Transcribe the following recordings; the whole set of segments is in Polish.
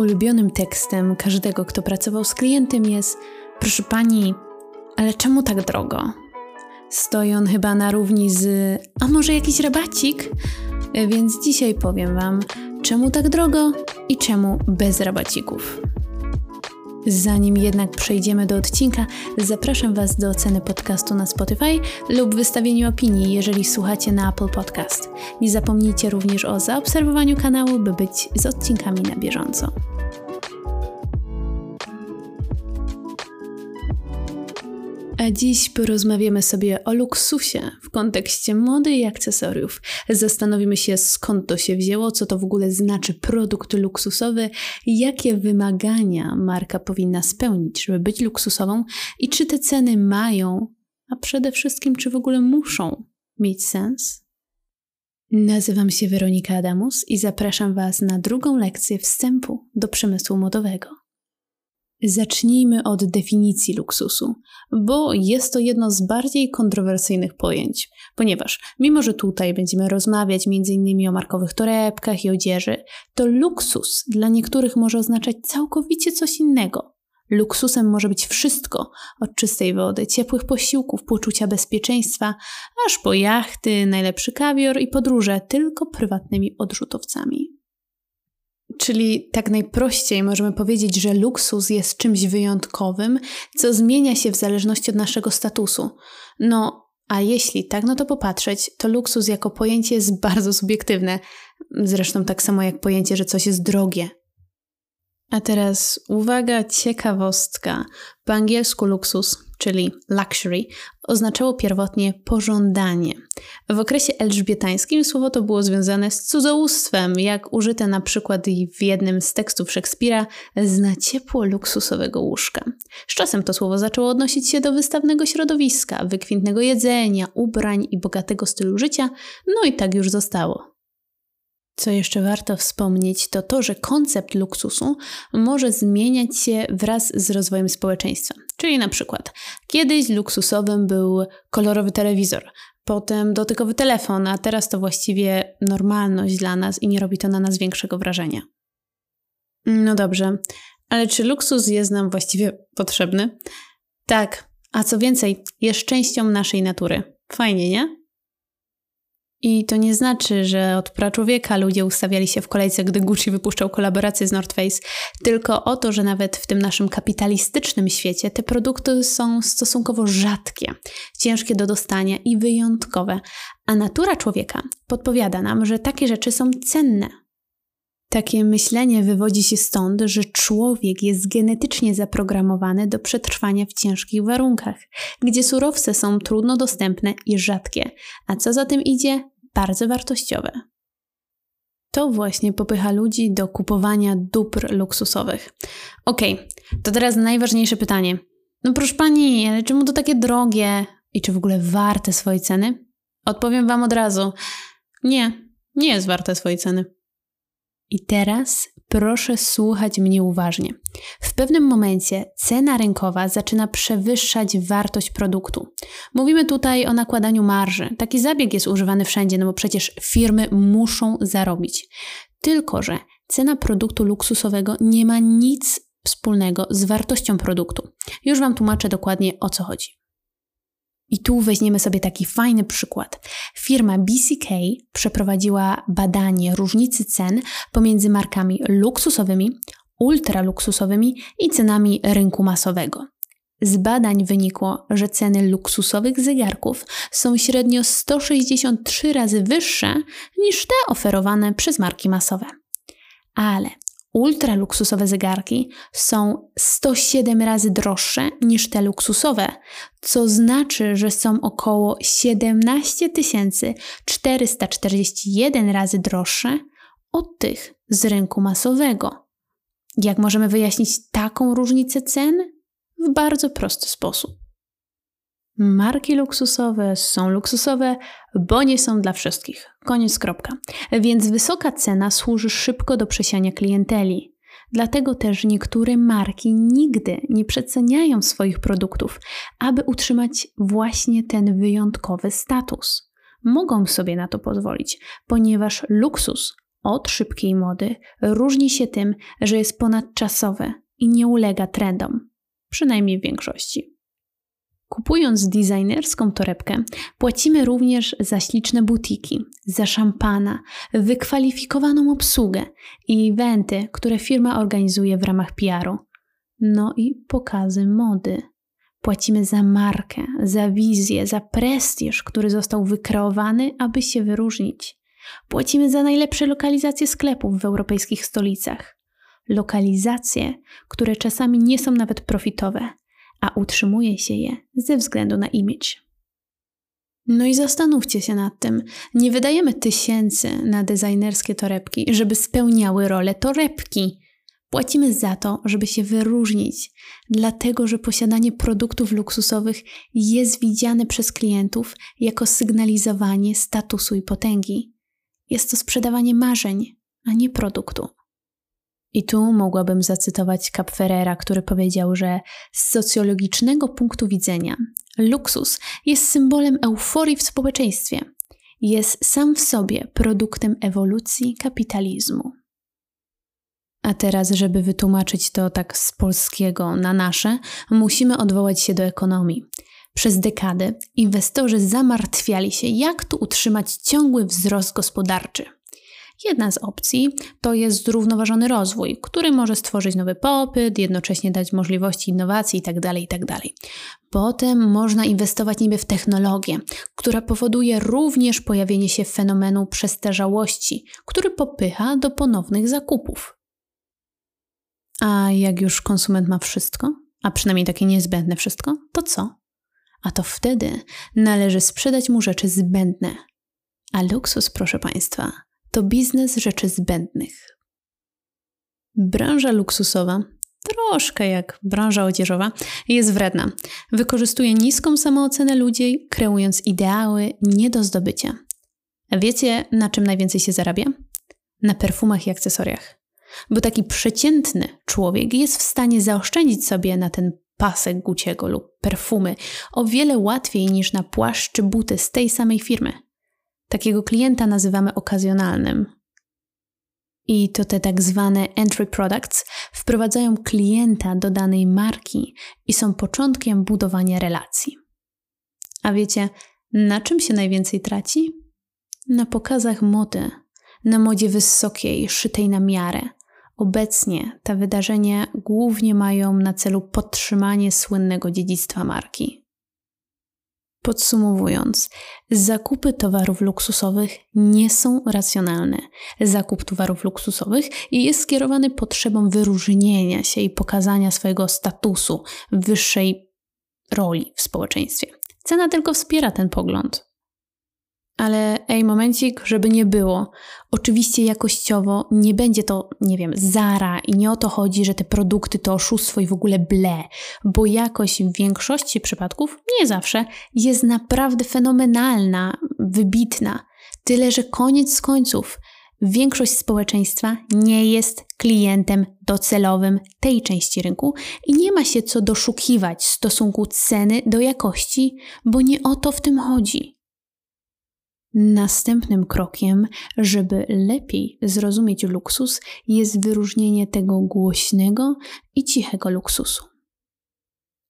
ulubionym tekstem każdego, kto pracował z klientem jest: Proszę pani, ale czemu tak drogo? Stoi on chyba na równi z: A może jakiś rabacik? Więc dzisiaj powiem Wam, czemu tak drogo i czemu bez rabacików. Zanim jednak przejdziemy do odcinka, zapraszam Was do oceny podcastu na Spotify lub wystawienia opinii, jeżeli słuchacie na Apple Podcast. Nie zapomnijcie również o zaobserwowaniu kanału, by być z odcinkami na bieżąco. A dziś porozmawiamy sobie o luksusie w kontekście mody i akcesoriów. Zastanowimy się skąd to się wzięło, co to w ogóle znaczy produkt luksusowy, jakie wymagania marka powinna spełnić, żeby być luksusową i czy te ceny mają, a przede wszystkim czy w ogóle muszą mieć sens. Nazywam się Weronika Adamus i zapraszam Was na drugą lekcję wstępu do przemysłu modowego. Zacznijmy od definicji luksusu, bo jest to jedno z bardziej kontrowersyjnych pojęć, ponieważ mimo, że tutaj będziemy rozmawiać m.in. o markowych torebkach i odzieży, to luksus dla niektórych może oznaczać całkowicie coś innego. Luksusem może być wszystko, od czystej wody, ciepłych posiłków, poczucia bezpieczeństwa, aż po jachty, najlepszy kawior i podróże tylko prywatnymi odrzutowcami. Czyli tak najprościej możemy powiedzieć, że luksus jest czymś wyjątkowym, co zmienia się w zależności od naszego statusu. No, a jeśli tak no to popatrzeć, to luksus jako pojęcie jest bardzo subiektywne. Zresztą tak samo jak pojęcie, że coś jest drogie. A teraz uwaga, ciekawostka. Po angielsku luksus, czyli luxury, oznaczało pierwotnie pożądanie. W okresie elżbietańskim słowo to było związane z cudzołóstwem, jak użyte na przykład w jednym z tekstów Szekspira zna ciepło luksusowego łóżka. Z czasem to słowo zaczęło odnosić się do wystawnego środowiska, wykwintnego jedzenia, ubrań i bogatego stylu życia, no i tak już zostało. Co jeszcze warto wspomnieć, to to, że koncept luksusu może zmieniać się wraz z rozwojem społeczeństwa. Czyli na przykład kiedyś luksusowym był kolorowy telewizor, potem dotykowy telefon, a teraz to właściwie normalność dla nas i nie robi to na nas większego wrażenia. No dobrze, ale czy luksus jest nam właściwie potrzebny? Tak, a co więcej, jest częścią naszej natury. Fajnie, nie? I to nie znaczy, że od praczłowieka ludzie ustawiali się w kolejce, gdy Gucci wypuszczał kolaborację z North Face, tylko o to, że nawet w tym naszym kapitalistycznym świecie te produkty są stosunkowo rzadkie, ciężkie do dostania i wyjątkowe, a natura człowieka podpowiada nam, że takie rzeczy są cenne. Takie myślenie wywodzi się stąd, że człowiek jest genetycznie zaprogramowany do przetrwania w ciężkich warunkach, gdzie surowce są trudno dostępne i rzadkie, a co za tym idzie, bardzo wartościowe. To właśnie popycha ludzi do kupowania dóbr luksusowych. Okej, okay, to teraz najważniejsze pytanie. No proszę pani, ale czemu to takie drogie i czy w ogóle warte swojej ceny? Odpowiem wam od razu. Nie, nie jest warte swojej ceny. I teraz proszę słuchać mnie uważnie. W pewnym momencie cena rynkowa zaczyna przewyższać wartość produktu. Mówimy tutaj o nakładaniu marży. Taki zabieg jest używany wszędzie, no bo przecież firmy muszą zarobić. Tylko, że cena produktu luksusowego nie ma nic wspólnego z wartością produktu. Już Wam tłumaczę dokładnie o co chodzi. I tu weźmiemy sobie taki fajny przykład. Firma BCK przeprowadziła badanie różnicy cen pomiędzy markami luksusowymi, ultraluksusowymi i cenami rynku masowego. Z badań wynikło, że ceny luksusowych zegarków są średnio 163 razy wyższe niż te oferowane przez marki masowe. Ale ultra luksusowe zegarki są 107 razy droższe niż te luksusowe, co znaczy, że są około 17 441 razy droższe od tych z rynku masowego. Jak możemy wyjaśnić taką różnicę cen? W bardzo prosty sposób. Marki luksusowe są luksusowe, bo nie są dla wszystkich. Koniec kropka. Więc wysoka cena służy szybko do przesiania klienteli. Dlatego też niektóre marki nigdy nie przeceniają swoich produktów, aby utrzymać właśnie ten wyjątkowy status. Mogą sobie na to pozwolić, ponieważ luksus od szybkiej mody różni się tym, że jest ponadczasowe i nie ulega trendom, przynajmniej w większości. Kupując designerską torebkę, płacimy również za śliczne butiki, za szampana, wykwalifikowaną obsługę i eventy, które firma organizuje w ramach PR-u. No i pokazy mody. Płacimy za markę, za wizję, za prestiż, który został wykreowany, aby się wyróżnić. Płacimy za najlepsze lokalizacje sklepów w europejskich stolicach. Lokalizacje, które czasami nie są nawet profitowe, a utrzymuje się je ze względu na image. No i zastanówcie się nad tym. Nie wydajemy tysięcy na designerskie torebki, żeby spełniały rolę torebki. Płacimy za to, żeby się wyróżnić, dlatego że posiadanie produktów luksusowych jest widziane przez klientów jako sygnalizowanie statusu i potęgi. Jest to sprzedawanie marzeń, a nie produktu. I tu mogłabym zacytować Kapferera, który powiedział, że z socjologicznego punktu widzenia luksus jest symbolem euforii w społeczeństwie. Jest sam w sobie produktem ewolucji kapitalizmu. A teraz, żeby wytłumaczyć to tak z polskiego na nasze, musimy odwołać się do ekonomii. Przez dekady inwestorzy zamartwiali się, jak tu utrzymać ciągły wzrost gospodarczy. Jedna z opcji to jest zrównoważony rozwój, który może stworzyć nowy popyt, jednocześnie dać możliwości innowacji itd. Tak itd. Tak Potem można inwestować niby w technologię, która powoduje również pojawienie się fenomenu przestarzałości, który popycha do ponownych zakupów. A jak już konsument ma wszystko, a przynajmniej takie niezbędne wszystko, to co? A to wtedy należy sprzedać mu rzeczy zbędne. A luksus, proszę Państwa, to biznes rzeczy zbędnych. Branża luksusowa, troszkę jak branża odzieżowa, jest wredna. Wykorzystuje niską samoocenę ludzi, kreując ideały nie do zdobycia. Wiecie, na czym najwięcej się zarabia? Na perfumach i akcesoriach. Bo taki przeciętny człowiek jest w stanie zaoszczędzić sobie na ten pasek Guciego lub perfumy o wiele łatwiej niż na płaszcz czy buty z tej samej firmy. Takiego klienta nazywamy okazjonalnym. I to te tak zwane entry products wprowadzają klienta do danej marki i są początkiem budowania relacji. A wiecie, na czym się najwięcej traci? Na pokazach mody, na modzie wysokiej, szytej na miarę. Obecnie te wydarzenia głównie mają na celu podtrzymanie słynnego dziedzictwa marki. Podsumowując, zakupy towarów luksusowych nie są racjonalne. Zakup towarów luksusowych jest skierowany potrzebą wyróżnienia się i pokazania swojego statusu, wyższej roli w społeczeństwie. Cena tylko wspiera ten pogląd. Ale ej, momencik, żeby nie było. Oczywiście jakościowo nie będzie to, nie wiem, zara i nie o to chodzi, że te produkty to oszustwo i w ogóle ble, bo jakość w większości przypadków, nie zawsze, jest naprawdę fenomenalna, wybitna. Tyle, że koniec końców większość społeczeństwa nie jest klientem docelowym tej części rynku i nie ma się co doszukiwać w stosunku ceny do jakości, bo nie o to w tym chodzi. Następnym krokiem, żeby lepiej zrozumieć luksus, jest wyróżnienie tego głośnego i cichego luksusu.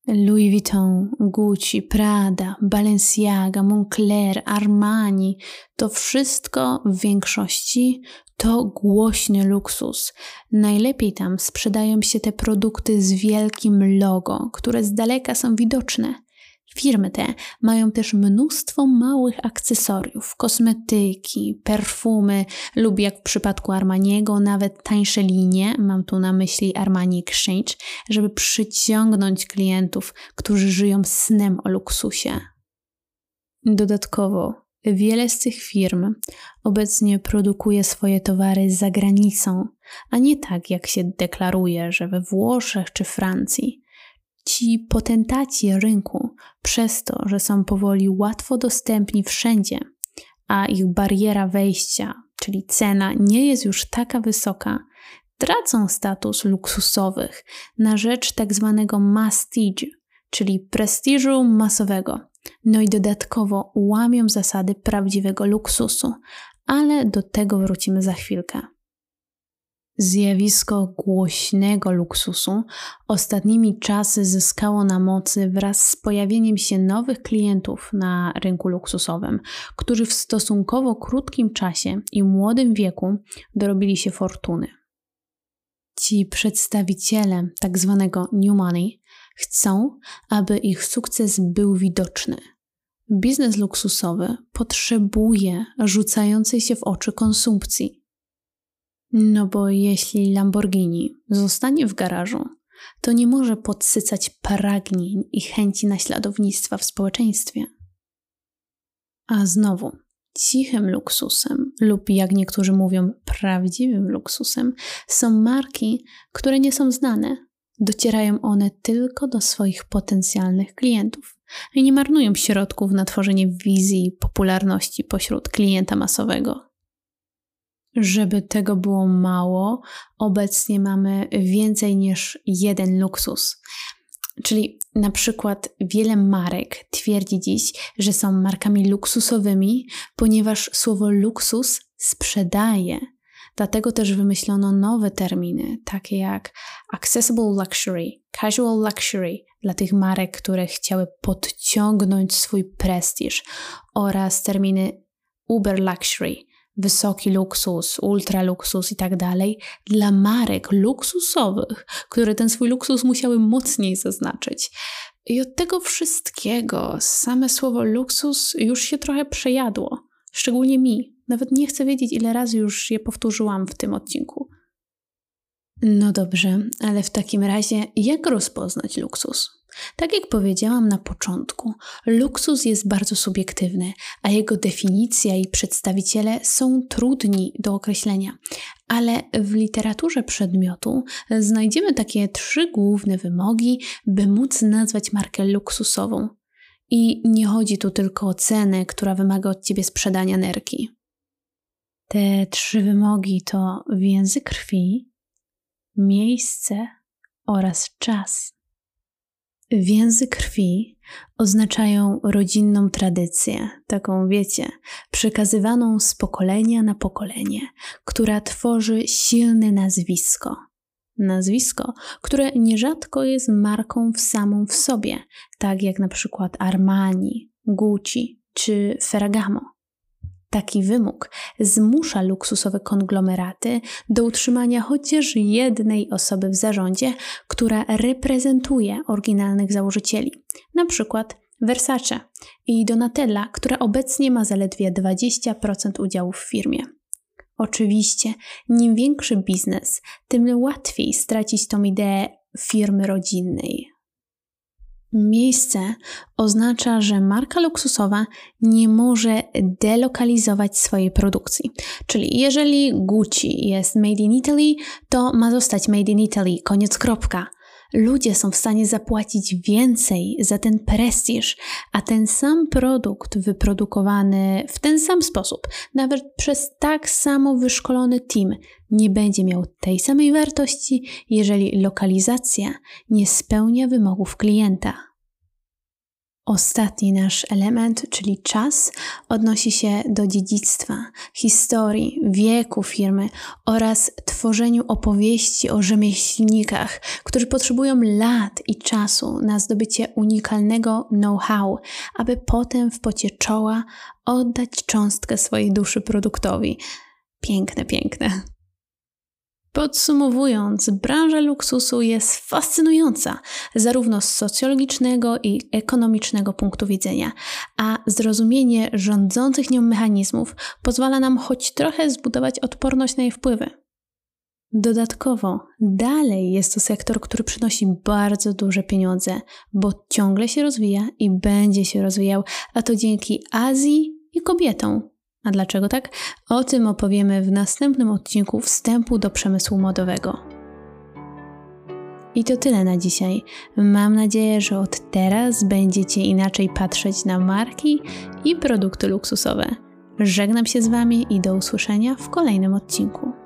Louis Vuitton, Gucci, Prada, Balenciaga, Moncler, Armani to wszystko w większości to głośny luksus. Najlepiej tam sprzedają się te produkty z wielkim logo, które z daleka są widoczne. Firmy te mają też mnóstwo małych akcesoriów, kosmetyki, perfumy. Lub jak w przypadku Armaniego nawet tańsze linie, mam tu na myśli Armani Exchange, żeby przyciągnąć klientów, którzy żyją snem o luksusie. Dodatkowo wiele z tych firm obecnie produkuje swoje towary za granicą, a nie tak jak się deklaruje, że we Włoszech czy Francji ci potentaci rynku, przez to, że są powoli łatwo dostępni wszędzie, a ich bariera wejścia, czyli cena, nie jest już taka wysoka, tracą status luksusowych na rzecz tak zwanego mastige, czyli prestiżu masowego. No i dodatkowo łamią zasady prawdziwego luksusu, ale do tego wrócimy za chwilkę. Zjawisko głośnego luksusu ostatnimi czasy zyskało na mocy wraz z pojawieniem się nowych klientów na rynku luksusowym, którzy w stosunkowo krótkim czasie i młodym wieku dorobili się fortuny. Ci przedstawiciele tzw. Tak new money chcą, aby ich sukces był widoczny. Biznes luksusowy potrzebuje rzucającej się w oczy konsumpcji no bo jeśli Lamborghini zostanie w garażu, to nie może podsycać pragnień i chęci naśladownictwa w społeczeństwie. A znowu, cichym luksusem, lub jak niektórzy mówią, prawdziwym luksusem, są marki, które nie są znane. Docierają one tylko do swoich potencjalnych klientów i nie marnują środków na tworzenie wizji popularności pośród klienta masowego. Żeby tego było mało, obecnie mamy więcej niż jeden luksus. Czyli na przykład wiele marek twierdzi dziś, że są markami luksusowymi, ponieważ słowo luksus sprzedaje. Dlatego też wymyślono nowe terminy, takie jak accessible luxury, casual luxury, dla tych marek, które chciały podciągnąć swój prestiż, oraz terminy uber luxury, wysoki luksus, ultra luksus i tak dalej, dla marek luksusowych, które ten swój luksus musiały mocniej zaznaczyć. I od tego wszystkiego same słowo luksus już się trochę przejadło, szczególnie mi. Nawet nie chcę wiedzieć, ile razy już je powtórzyłam w tym odcinku. No dobrze, ale w takim razie, jak rozpoznać luksus? Tak jak powiedziałam na początku, luksus jest bardzo subiektywny, a jego definicja i przedstawiciele są trudni do określenia. Ale w literaturze przedmiotu znajdziemy takie trzy główne wymogi, by móc nazwać markę luksusową. I nie chodzi tu tylko o cenę, która wymaga od ciebie sprzedania nerki. Te trzy wymogi to więzy krwi, miejsce oraz czas. Więzy krwi oznaczają rodzinną tradycję, taką wiecie, przekazywaną z pokolenia na pokolenie, która tworzy silne nazwisko. Nazwisko, które nierzadko jest marką w samą w sobie, tak jak na przykład Armani, Gucci czy Ferragamo. Taki wymóg zmusza luksusowe konglomeraty do utrzymania chociaż jednej osoby w zarządzie, która reprezentuje oryginalnych założycieli, na przykład Versace i Donatella, która obecnie ma zaledwie 20% udziałów w firmie. Oczywiście, im większy biznes, tym łatwiej stracić tą ideę firmy rodzinnej, Miejsce oznacza, że marka luksusowa nie może delokalizować swojej produkcji. Czyli jeżeli Gucci jest made in Italy, to ma zostać made in Italy, koniec kropka. Ludzie są w stanie zapłacić więcej za ten prestiż, a ten sam produkt wyprodukowany w ten sam sposób, nawet przez tak samo wyszkolony team, nie będzie miał tej samej wartości, jeżeli lokalizacja nie spełnia wymogów klienta. Ostatni nasz element, czyli czas, odnosi się do dziedzictwa, historii, wieku firmy oraz tworzeniu opowieści o rzemieślnikach, którzy potrzebują lat i czasu na zdobycie unikalnego know-how, aby potem w pocie czoła oddać cząstkę swojej duszy produktowi. Piękne, piękne. Podsumowując, branża luksusu jest fascynująca, zarówno z socjologicznego i ekonomicznego punktu widzenia, a zrozumienie rządzących nią mechanizmów pozwala nam choć trochę zbudować odporność na jej wpływy. Dodatkowo, dalej jest to sektor, który przynosi bardzo duże pieniądze, bo ciągle się rozwija i będzie się rozwijał, a to dzięki Azji i kobietom, a dlaczego tak? O tym opowiemy w następnym odcinku wstępu do przemysłu modowego. I to tyle na dzisiaj. Mam nadzieję, że od teraz będziecie inaczej patrzeć na marki i produkty luksusowe. Żegnam się z Wami i do usłyszenia w kolejnym odcinku.